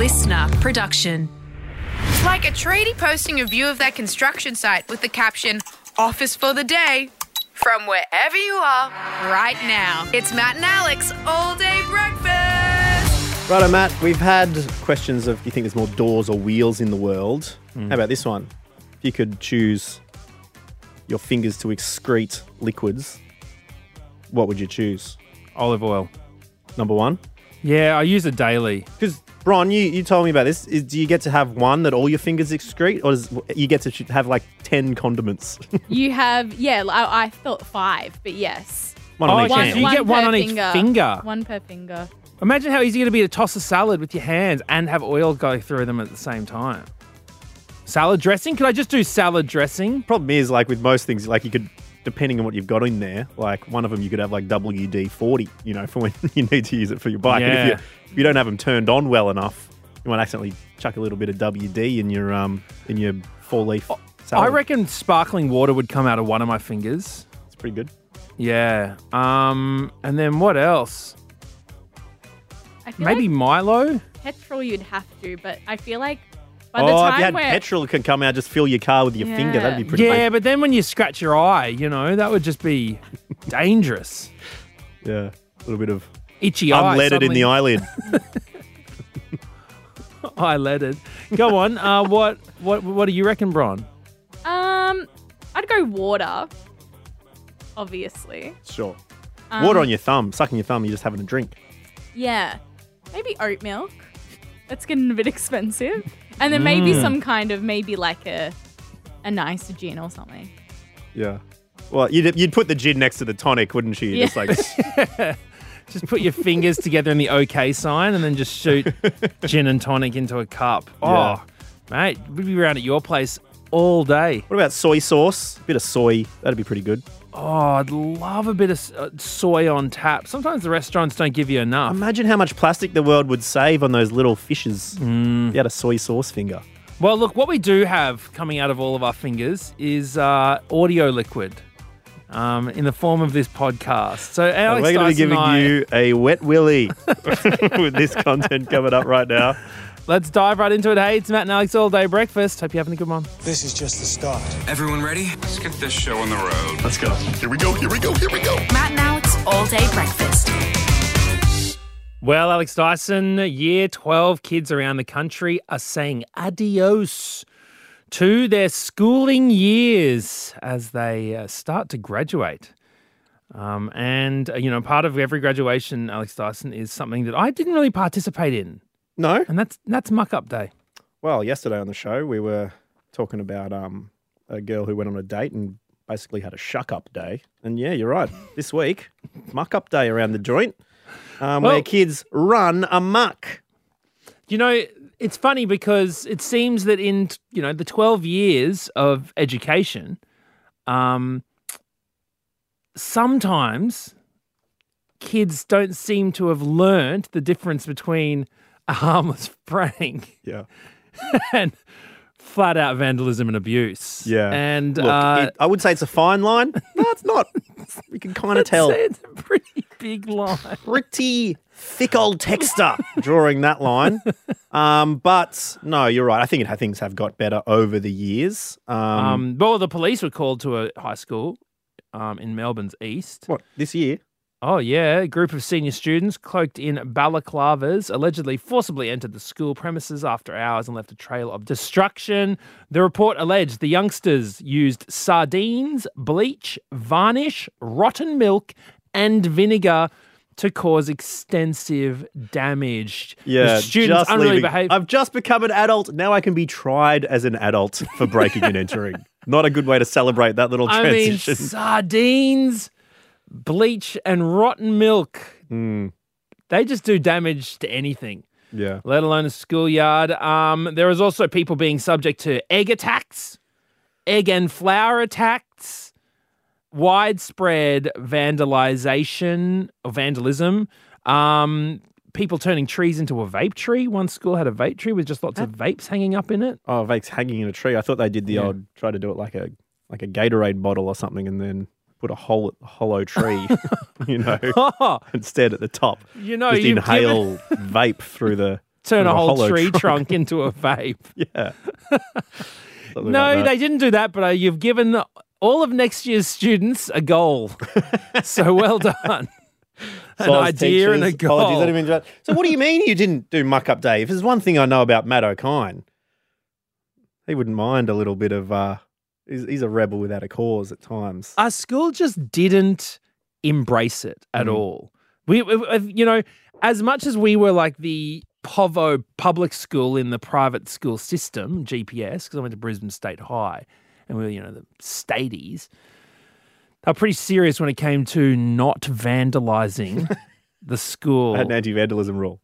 listener production. Like a tradie posting a view of their construction site with the caption, Office for the day. From wherever you are, right now. It's Matt and Alex all day breakfast. Righto, Matt. We've had questions of do you think there's more doors or wheels in the world? Mm. How about this one? If you could choose your fingers to excrete liquids, what would you choose? Olive oil. Number one? Yeah, I use it daily. Because, Bron, you, you told me about this. Is, do you get to have one that all your fingers excrete, or does you get to have like 10 condiments? You have, yeah, I, I thought five, but yes. one on Oh, each okay. hand. So you get one per on each finger. One per finger. Imagine how easy it'd be to toss a salad with your hands and have oil go through them at the same time. Salad dressing? Could I just do salad dressing? Problem is, like with most things, like you could, depending on what you've got in there, like one of them you could have like WD 40, you know, for when you need to use it for your bike. And if you, if you don't have them turned on well enough, you might accidentally chuck a little bit of WD in your um in your four leaf salad. I reckon sparkling water would come out of one of my fingers. it's pretty good. Yeah. Um, and then what else? I feel Maybe like Milo? petrol you'd have to, but I feel like by oh, the if you had where petrol, it can come out, just fill your car with your finger. That'd be pretty. Yeah, but then when you scratch your eye, you know, that would just be dangerous. yeah, a little bit of Itchy eye. unleaded in the suddenly- eyelid. Eyelided. Go on. Uh, what what what do you reckon, Bron? Um, I'd go water. Obviously. sure. Um, Water on your thumb, sucking your thumb. You're just having a drink. Yeah. Maybe oat milk. That's getting a bit expensive. And then maybe Mm. some kind of maybe like a a nice gin or something. Yeah. Well, you'd, you'd put the gin next to the tonic, wouldn't you? Yeah. Just like Just put your fingers together in the OK sign and then just shoot gin and tonic into a cup. Oh, mate, we'd be around at your place all day. What about soy sauce? A bit of soy. That'd be pretty good. Oh, I'd love a bit of uh, soy on tap. Sometimes the restaurants don't give you enough. Imagine how much plastic the world would save on those little fishes. Mm. If you had a soy sauce finger. Well, look, what we do have coming out of all of our fingers is uh, audio liquid um, in the form of this podcast. So, Alex We're going to be giving I- you a wet willy with this content coming up right now. Let's dive right into it. Hey, it's Matt and Alex All Day Breakfast. Hope you're having a good one. This is just the start. Everyone ready? Let's get this show on the road. Let's go. Here we go. Here we go. Here we go. Matt and Alex all day breakfast. Well, Alex Dyson, year 12 kids around the country are saying adios to their schooling years as they uh, start to graduate. Um, and, uh, you know, part of every graduation, Alex Dyson, is something that I didn't really participate in. No? And that's that's muck up day. Well, yesterday on the show, we were talking about um, a girl who went on a date and basically had a shuck up day. And yeah, you're right. This week, muck up day around the joint, um, Well- where kids run amuck. You know, it's funny because it seems that in you know the twelve years of education, um, sometimes kids don't seem to have learned the difference between a harmless prank Yeah. and flat out vandalism and abuse. Yeah. and Look, uh, it- I would say it's a fine line. No, it's not. We can kind of tell. it's a pretty big line. Pretty thick old texter drawing that line. Um, but no, you're right. I think it, things have got better over the years. Um, Um, well, the police were called to a high school um, in Melbourne's east. what, this year? Oh, yeah. A group of senior students cloaked in balaclavas allegedly forcibly entered the school premises after hours and left a trail of destruction. The report alleged the youngsters used sardines, bleach, varnish, rotten milk, and vinegar to cause extensive damage. Yeah, the students just unruly behaved. I've just become an adult. Now I can be tried as an adult for breaking and entering. Not a good way to celebrate that little transition. I mean, sardines, bleach, and rotten milk. Mm, They just do damage to anything. yeah. let alone a schoolyard. Um, there is also people being subject to egg attacks, egg and flour attacks, widespread vandalization or vandalism. Um, people turning trees into a vape tree. One school had a vape tree with just lots of vapes hanging up in it. Oh, vapes hanging in a tree. I thought they did the Yeah. old try to do it like a like a Gatorade bottle or something, and then put a hole hollow tree, you know, Oh, instead at the top. you know, Just you've inhale vape through the turn a a whole tree trunk. trunk into a vape. Yeah. No, like they didn't do that, but uh, you've given all of next year's students a goal. so well done. An idea and a apologies, goal. to- So what do you mean you didn't do muck up day? If there's one thing I know about Matt O'Kine, he wouldn't mind a little bit of uh he's, he's a rebel without a cause at times. Our school just didn't embrace it at Mm. all. We, you know, as much as we were like the Povo public school in the private school system, GPS, because I went to Brisbane State High, and we were, you know, the stateies. They were pretty serious when it came to not vandalising the school. I had an anti-vandalism rule.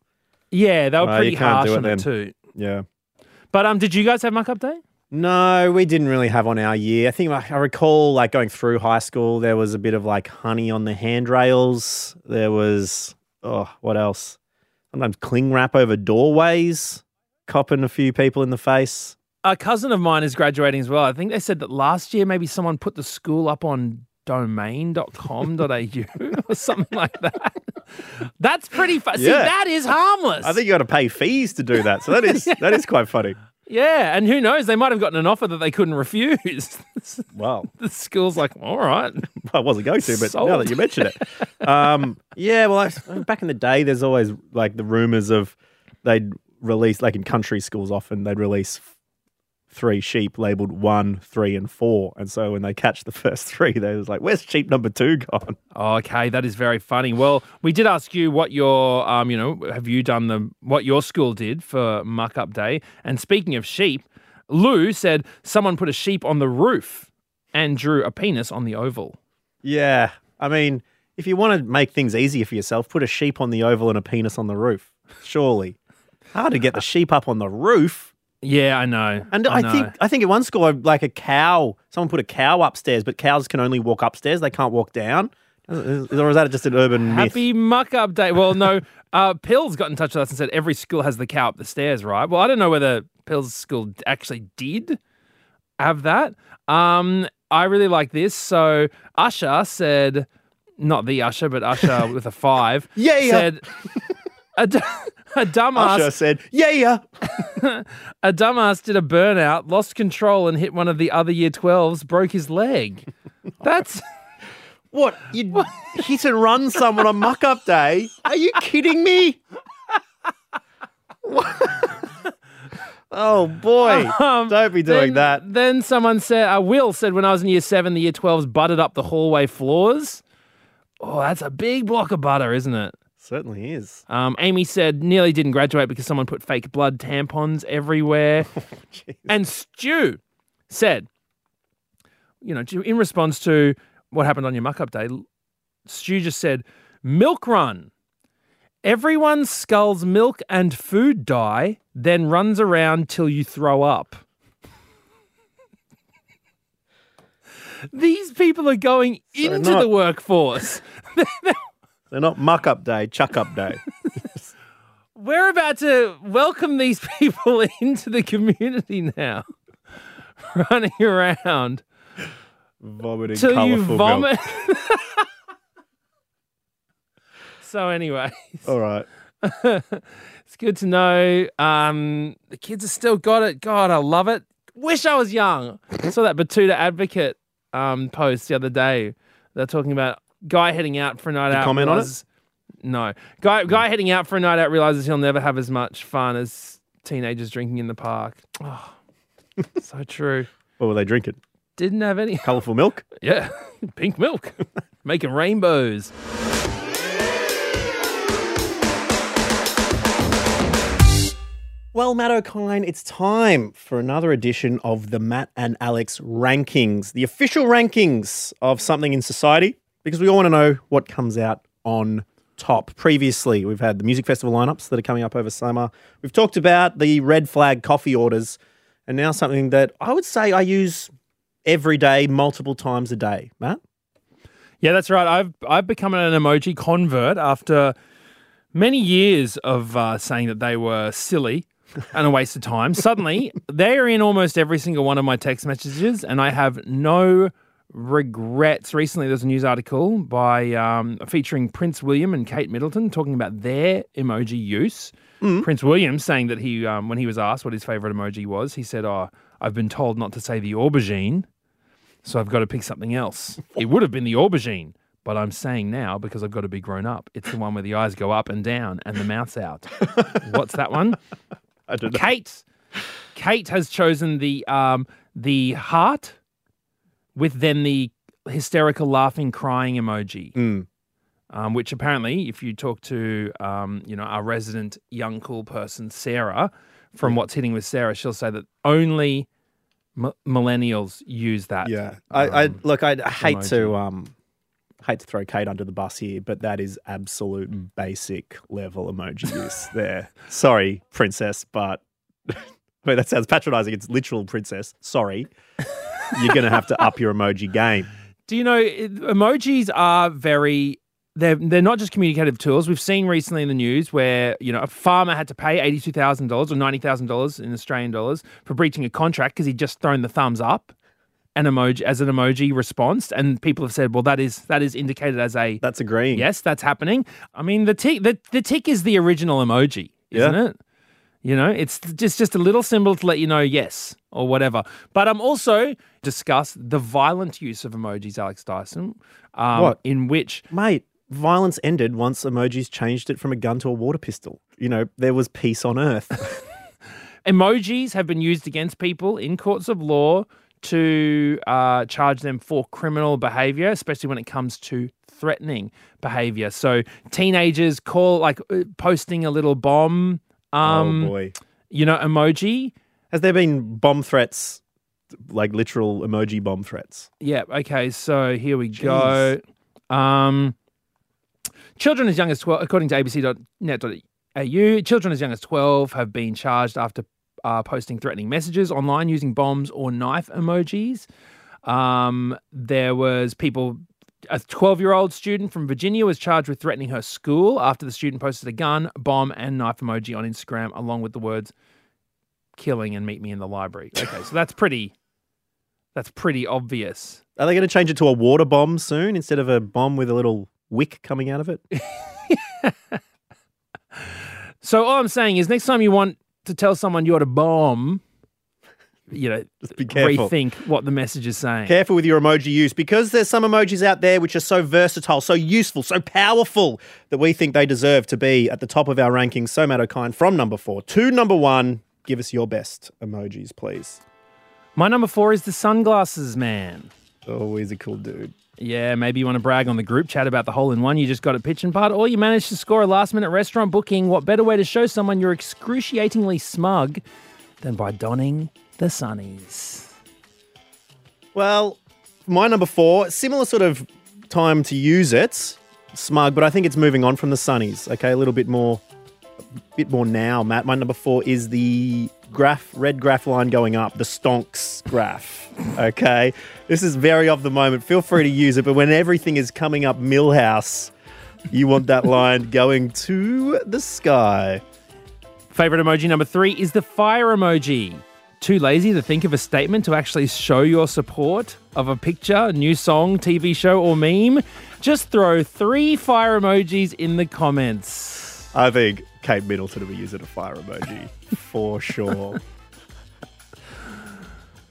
Yeah, they were Well, pretty harsh it on it then. too. Yeah. But um, did you guys have muck up day? No, we didn't really have on our year. I think I recall like going through high school, there was a bit of like honey on the handrails. There was oh, what else? Sometimes cling wrap over doorways, copping a few people in the face. A cousin of mine is graduating as well. I think they said that last year maybe someone put the school up on domain.com.au or something like that. That's pretty fun. See, Yeah. that is harmless. I think you got to pay fees to do that. So that is that is quite funny. Yeah, and who knows? They might have gotten an offer that they couldn't refuse. Wow. the school's like, all right. I wasn't going to, but now that you mention it, um, yeah. Well, I, back in the day, there's always like the rumors of they'd release like in country schools. Often they'd release three sheep labeled one, three, and four, and so when they catch the first three, they was like, "Where's sheep number two gone?" Okay, that is very funny. Well, we did ask you what your, um, you know, have you done the what your school did for muck up day? And speaking of sheep, Lou said someone put a sheep on the roof and drew a penis on the oval. Yeah, I mean, if you want to make things easier for yourself, put a sheep on the oval and a penis on the roof. Surely, hard to get the sheep up on the roof. Yeah, I know. And I, know. think I think at one school, like a cow, someone put a cow upstairs, but cows can only walk upstairs; they can't walk down. Is- Or is that just an urban myth? Happy muck up day. Well, no, uh, Pills got in touch with us and said every school has the cow up the stairs, right? Well, I don't know whether Pills' school actually did have that. Um, I really like this. So Usher said, not the Usher, but Usher with a five. Yeah, yeah. Said a, d- a dumbass. Usher said, "Yeah, yeah." A dumbass did a burnout, lost control, and hit one of the other year 12s, broke his leg. That's. What you hit and run someone on muck up day? Are you kidding me? oh boy! Um, Don't be doing then, that. Then someone said, uh, Will said, when I was in year seven, the year 12s butted up the hallway floors. Oh, that's a big block of butter, isn't it? Certainly is. Um, Amy said, nearly didn't graduate because someone put fake blood tampons everywhere. and Stu said, you know, in response to what happened on your muck up day, Stu just said, milk run. Everyone skulls milk and food dye, then runs around till you throw up. These people are going into not- the workforce. They're not muck up day, chuck up day. We're about to welcome these people into the community now. Running around Vomiting till you vomit. so anyway, All right. it's good to know. Um, the kids have still got it. God, I love it. Wish I was young. I saw that Betoota Advocate um, post the other day. They're talking about guy heading out for a night Did out. comment on it? No, guy guy heading out for a night out realizes he'll never have as much fun as teenagers drinking in the park. Oh, so true. What were they drinking? Didn't have any. Colourful milk? Yeah, pink milk, making rainbows. Well, Matt O'Kine, it's time for another edition of the Matt and Alex rankings, the official rankings of something in society, because we all want to know what comes out on top. Previously, we've had the music festival lineups that are coming up over summer. We've talked about the red flag coffee orders, and now something that I would say I use every day, multiple times a day. Matt? Yeah, that's right. I've I've become an emoji convert after many years of uh, saying that they were silly and a waste of time. Suddenly, they are in almost every single one of my text messages, and I have no regrets. Recently, there's a news article by um, featuring Prince William and Kate Middleton talking about their emoji use. Prince William saying that he, um, when he was asked what his favorite emoji was, he said, "Oh, I've been told not to say the aubergine, so I've got to pick something else. it would have been the aubergine." But I'm saying now because I've got to be grown up. It's the one where the eyes go up and down and the mouth's out. What's that one? I don't know. Kate. Kate has chosen the um, the heart with then the hysterical laughing crying emoji. Mm. Um, which apparently, if you talk to um, you know our resident young cool person Sarah, from what's hitting with Sarah, she'll say that only m- millennials use that. Yeah, I, I um, look. I, I hate emoji. to um, hate to throw Kate under the bus here, but that is absolute basic level emoji use there. Sorry, princess, but wait, that sounds patronising. It's literal princess. Sorry, you're going to have to up your emoji game. Do you know emojis are very they're they're not just communicative tools. We've seen recently in the news where you know a farmer had to pay eighty two thousand dollars or ninety thousand dollars in Australian dollars for breaching a contract because he'd just thrown the thumbs up, an emoji as an emoji response, and people have said, well, that is that is indicated as a That's agreeing. yes, that's happening. I mean, the tick the the tick is the original emoji, isn't Yeah. it? You know, it's just just a little symbol to let you know yes or whatever. But I'm also discuss the violent use of emojis, Alex Dyson. Um, What? in which mate. Violence ended once emojis changed it from a gun to a water pistol. You know, there was peace on earth. emojis have been used against people in courts of law to uh, charge them for criminal behavior, especially when it comes to threatening behavior. So teenagers call like uh, posting a little bomb, um, oh boy. you know, emoji. Has there been bomb threats, like literal emoji bomb threats? Yeah. Okay. So here we go. Um, children as young as 12, according to abc.net.au, children as young as 12 have been charged after uh, posting threatening messages online using bombs or knife emojis. Um, there was people. A 12 year old student from Virginia was charged with threatening her school after the student posted a gun, bomb, and knife emoji on Instagram, along with the words killing and meet me in the library. Okay, so that's pretty. That's pretty obvious. Are they going to change it to a water bomb soon instead of a bomb with a little wick coming out of it? So all I'm saying is, next time you want to tell someone you're to bomb, you know, Just be careful. rethink what the message is saying. Careful with your emoji use because there's some emojis out there which are so versatile, so useful, so powerful that we think they deserve to be at the top of our rankings. So Matt O'Kine from number four to number one. Give us your best emojis, please. My number four is the sunglasses man. Oh, he's a cool dude. Yeah, maybe you want to brag on the group chat about the hole in one you just got at Pitch and Putt, or you managed to score a last minute restaurant booking. What better way to show someone you're excruciatingly smug than by donning the sunnies? Well, my number four, similar sort of time to use it, smug, but I think it's moving on from the sunnies. Okay, a little bit more, a bit more now. Matt, my number four is the graph, red graph line going up, the stonks graph. Okay, this is very of the moment. Feel free to use it, but when everything is coming up Milhouse, you want that line going to the sky. Favorite emoji number three is the fire emoji. Too lazy to think of a statement to actually show your support of a picture, new song, TV show, or meme? Just throw three fire emojis in the comments. I think Kate Middleton will be using a fire emoji for sure.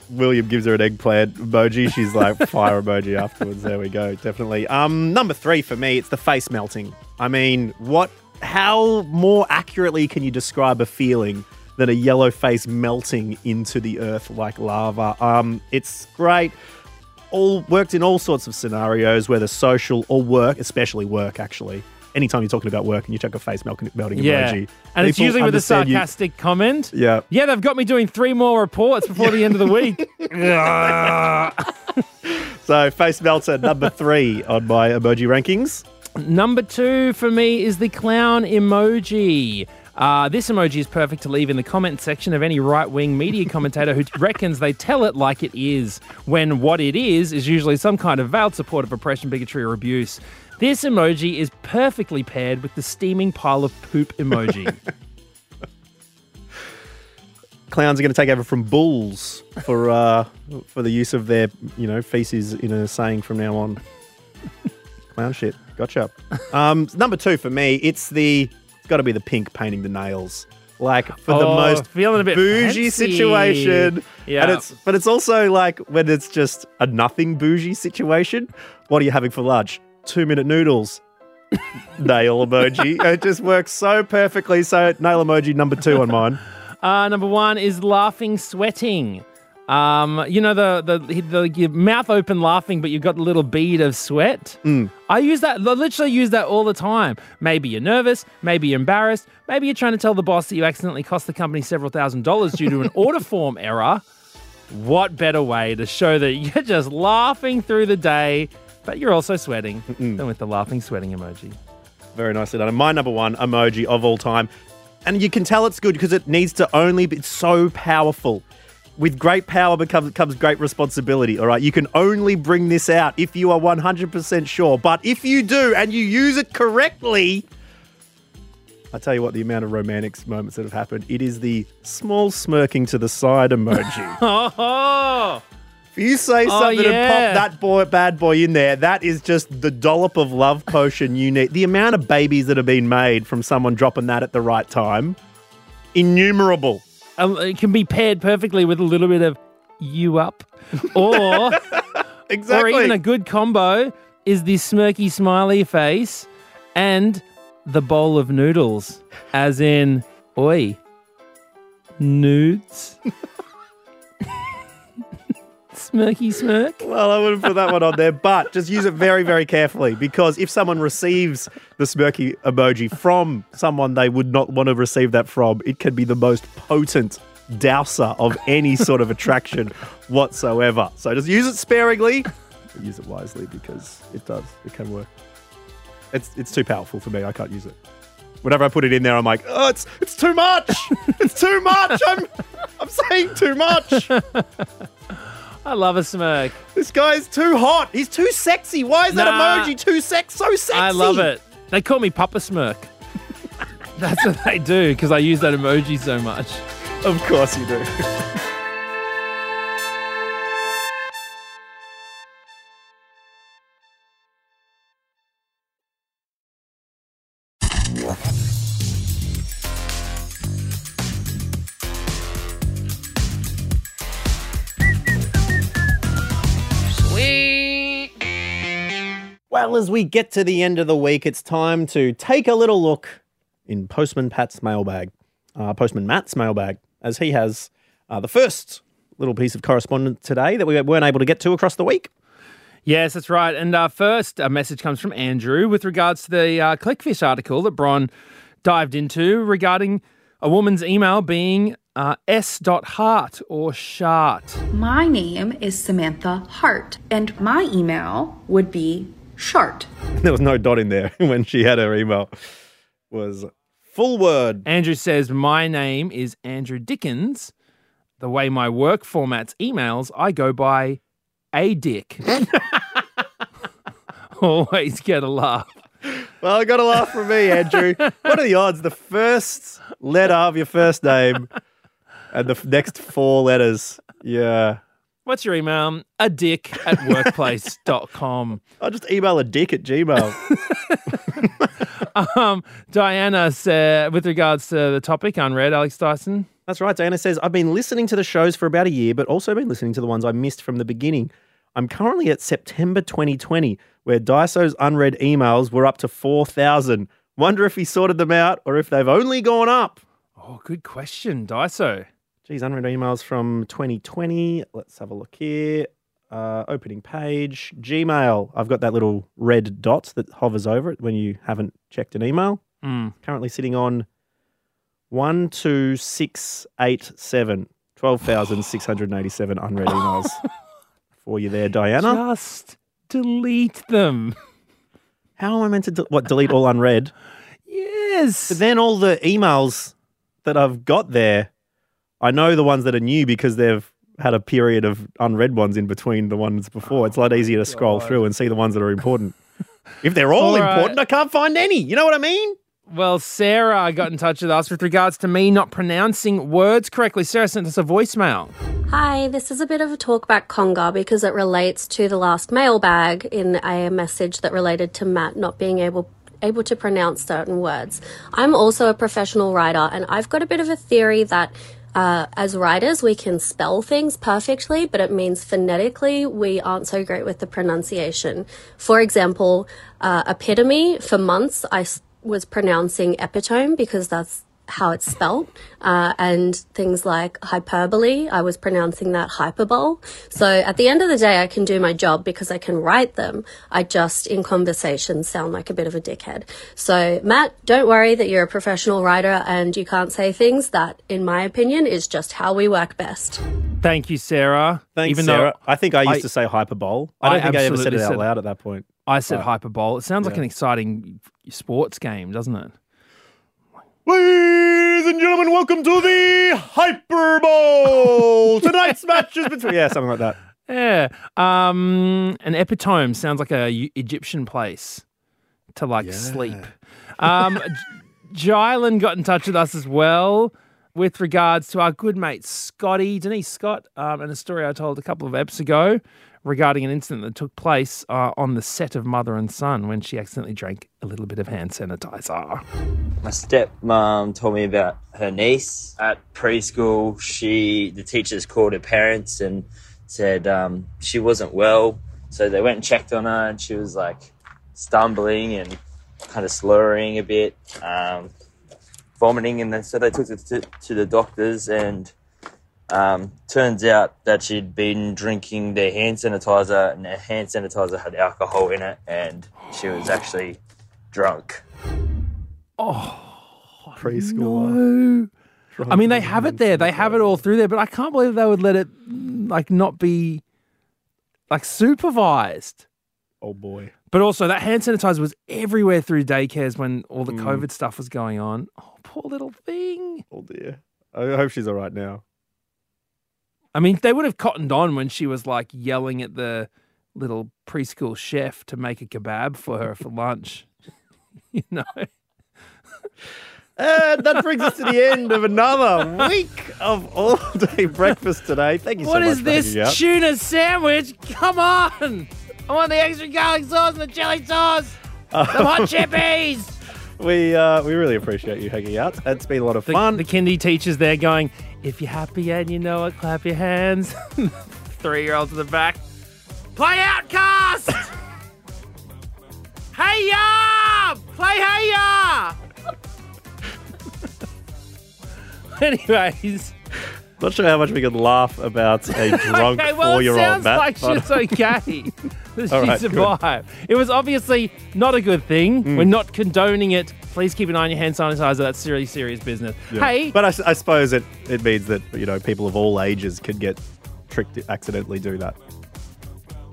William gives her an eggplant emoji. She's like fire emoji afterwards. There we go. Definitely. Um, number three for me, it's the face melting. I mean, what? How more accurately can you describe a feeling than a yellow face melting into the earth like lava? Um, it's great. All worked in all sorts of scenarios, whether social or work, especially work. Actually, anytime you're talking about work and you chuck a face melting, melting Yeah. emoji, And it's usually with a understand you- sarcastic comment. Yeah. Yeah, they've got me doing three more reports before the end of the week. So face melter number three on my emoji rankings. Number two for me is the clown emoji. Uh, this emoji is perfect to leave in the comment section of any right wing media commentator who reckons they tell it like it is, when what it is is usually some kind of veiled support of oppression, bigotry, or abuse. This emoji is perfectly paired with the steaming pile of poop emoji. clowns are going to take over from bulls for uh, for the use of their you know feces in a saying from now on. Clown shit. Gotcha. Um, number two for me, it's the it's got to be the pink painting the nails. Like for the Oh, most feeling a bit bougie fancy. situation. Yeah. And it's but it's also like when it's just a nothing bougie situation. What are you having for lunch? Two minute noodles. nail emoji. It just works so perfectly. So nail emoji number two on mine. Uh, number one is laughing, sweating. Um, you know the, the the your mouth open laughing, but you've got the little bead of sweat. I use that. I literally use that all the time. Maybe you're nervous. Maybe you're embarrassed. Maybe you're trying to tell the boss that you accidentally cost the company several thousand dollars due to an order form error. What better way to show that you're just laughing through the day, but you're also sweating than with the laughing, sweating emoji? Very nicely done. And my number one emoji of all time. And you can tell it's good because it needs to only be it's so powerful. With great power becomes comes great responsibility. All right. You can only bring this out if you are 100% sure. But if you do and you use it correctly, I tell you what, the amount of romantic moments that have happened, it is the small smirking to the side emoji. Oh, If you say Oh, something yeah. and pop that boy, bad boy in there, that is just the dollop of love potion you need. The amount of babies that have been made from someone dropping that at the right time, innumerable. Um, it can be paired perfectly with a little bit of you up, or Exactly. or even a good combo is the smirky smiley face and the bowl of noodles, as in oi nudes. Smirky smirk. well, I wouldn't put that one on there, but just use it very, very carefully because if someone receives the smirky emoji from someone they would not want to receive that from, it can be the most potent douser of any sort of attraction whatsoever. So just use it sparingly, use it wisely because it does. It can work. It's it's too powerful for me. I can't use it. Whenever I put it in there, I'm like, oh, it's it's too much. it's too much. I'm I'm saying too much. I love a smirk. This guy's too hot. He's too sexy. Why is that emoji too sex so sexy? I love it. They call me Papa Smirk. That's what they do because I use that emoji so much. Of course you do. Well, as we get to the end of the week, it's time to take a little look in Postman Pat's mailbag, uh, Postman Matt's mailbag, as he has uh, the first little piece of correspondence today that we weren't able to get to across the week. Yes, that's right. And uh, first, a message comes from Andrew with regards to the uh, Clickfish article that Bron dived into regarding a woman's email being uh, s.heart or shart. My name is Samantha Hart, and my email would be shart. There was no dot in there when she had her email. Was full word. Andrew says, My name is Andrew Dickens. The way my work formats emails, I go by a dick. Always get a laugh. Well, I got a laugh from me, Andrew. what are the odds? The first letter of your first name and the f- next four letters. Yeah. What's your email? A dick at workplace.com. I'll just email a dick at Gmail. Um, Diana said, with regards to the topic, unread, Alex Dyson. That's right. Diana says, I've been listening to the shows for about a year, but also been listening to the ones I missed from the beginning. I'm currently at September 2020, where Dyso's unread emails were up to 4,000. Wonder if he sorted them out or if they've only gone up. Oh, good question, Dyso. Geez, unread emails from 2020. Let's have a look here. Uh, opening page, Gmail. I've got that little red dot that hovers over it when you haven't checked an email. Mm. Currently sitting on 12687, 12,687 unread emails for you there, Diana. Just delete them. How am I meant to, de- what, delete all unread? Yes. But then all the emails that I've got there, I know the ones that are new because they've had a period of unread ones in between the ones before. It's a lot oh, easier to scroll through and see the ones that are important. if they're all All right. important, I can't find any. You know what I mean? Well, Sarah got in touch with us with regards to me not pronouncing words correctly. Sarah sent us a voicemail. Hi, this is a bit of a talkback conga because it relates to the last mailbag in a message that related to Matt not being able able to pronounce certain words. I'm also a professional writer and I've got a bit of a theory that uh, as writers, we can spell things perfectly, but it means phonetically we aren't so great with the pronunciation. For example, uh, epitome, for months I was pronouncing epitome because that's how it's spelt, uh, and things like hyperbole, I was pronouncing that hyperbole. So at the end of the day, I can do my job because I can write them. I just, in conversation, sound like a bit of a dickhead. So Matt, don't worry that you're a professional writer and you can't say things. That, in my opinion, is just how we work best. Thank you, Sarah. Thanks, Even Sarah. though I think I used I- to say hyperbole. I don't I think I ever said it out said- loud at that point. I said Right. hyperbole, it sounds like an exciting sports game, doesn't it? Ladies and gentlemen, welcome to the Hyper Bowl. Tonight's match is between. Yeah, something like that. Yeah. Um, an epitome sounds like a U- Egyptian place to like sleep. Um, J- Jylan got in touch with us as well with regards to our good mate Scotty, Denise Scott, um, and a story I told a couple of eps ago regarding an incident that took place uh, on the set of Mother and Son when she accidentally drank a little bit of hand sanitizer. My stepmom told me about her niece at preschool. She, the teachers called her parents and said um, she wasn't well. So they went and checked on her, and she was like stumbling and kind of slurring a bit, um, vomiting. And then so they took her to, to the doctors, and um, turns out that she'd been drinking their hand sanitizer, and their hand sanitizer had alcohol in it, and she was actually drunk. Oh, preschool. No. I mean, they have it there. They have it all through there, but I can't believe they would let it like not be like supervised. Oh boy. But also, that hand sanitizer was everywhere through daycares when all the Mm. COVID stuff was going on. Oh, poor little thing. Oh dear. I hope she's all right now. I mean, they would have cottoned on when she was like yelling at the little preschool chef to make a kebab for her for lunch. you know? And that brings us to the end of another week of all day breakfast today. Thank you so What much is for this tuna sandwich? Come on! I want the extra garlic sauce and the chili sauce. The hot chippies. We uh, we really appreciate you hanging out. It's been a lot of The, fun. the kindy teachers there going, if you're happy and you know it, clap your hands. Three year olds in the back. Play OutKast! hey ya! Play hey ya! Anyways. Not sure how much we could laugh about a drunk okay, well, four-year-old sounds Matt. like shit's okay. that she right, good. survived. It was obviously not a good thing. Mm. We're not condoning it. Please keep an eye on your hand sanitizer. That's really serious business. Yeah. Hey, but I suppose it, it means that you know people of all ages could get tricked accidentally do that.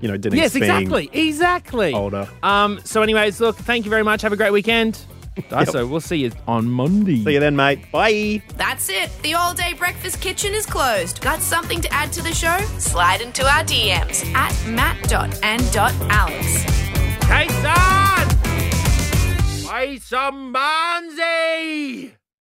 You know, Denise yes exactly, exactly. older. Um. So, anyways, look, thank you very much. Have a great weekend. So we'll see you on Monday. See you then, mate. Bye. That's it. The all day breakfast kitchen is closed. Got something to add to the show? Slide into our DMs at matt.and.alex. Hey, son! Play some Bonzi!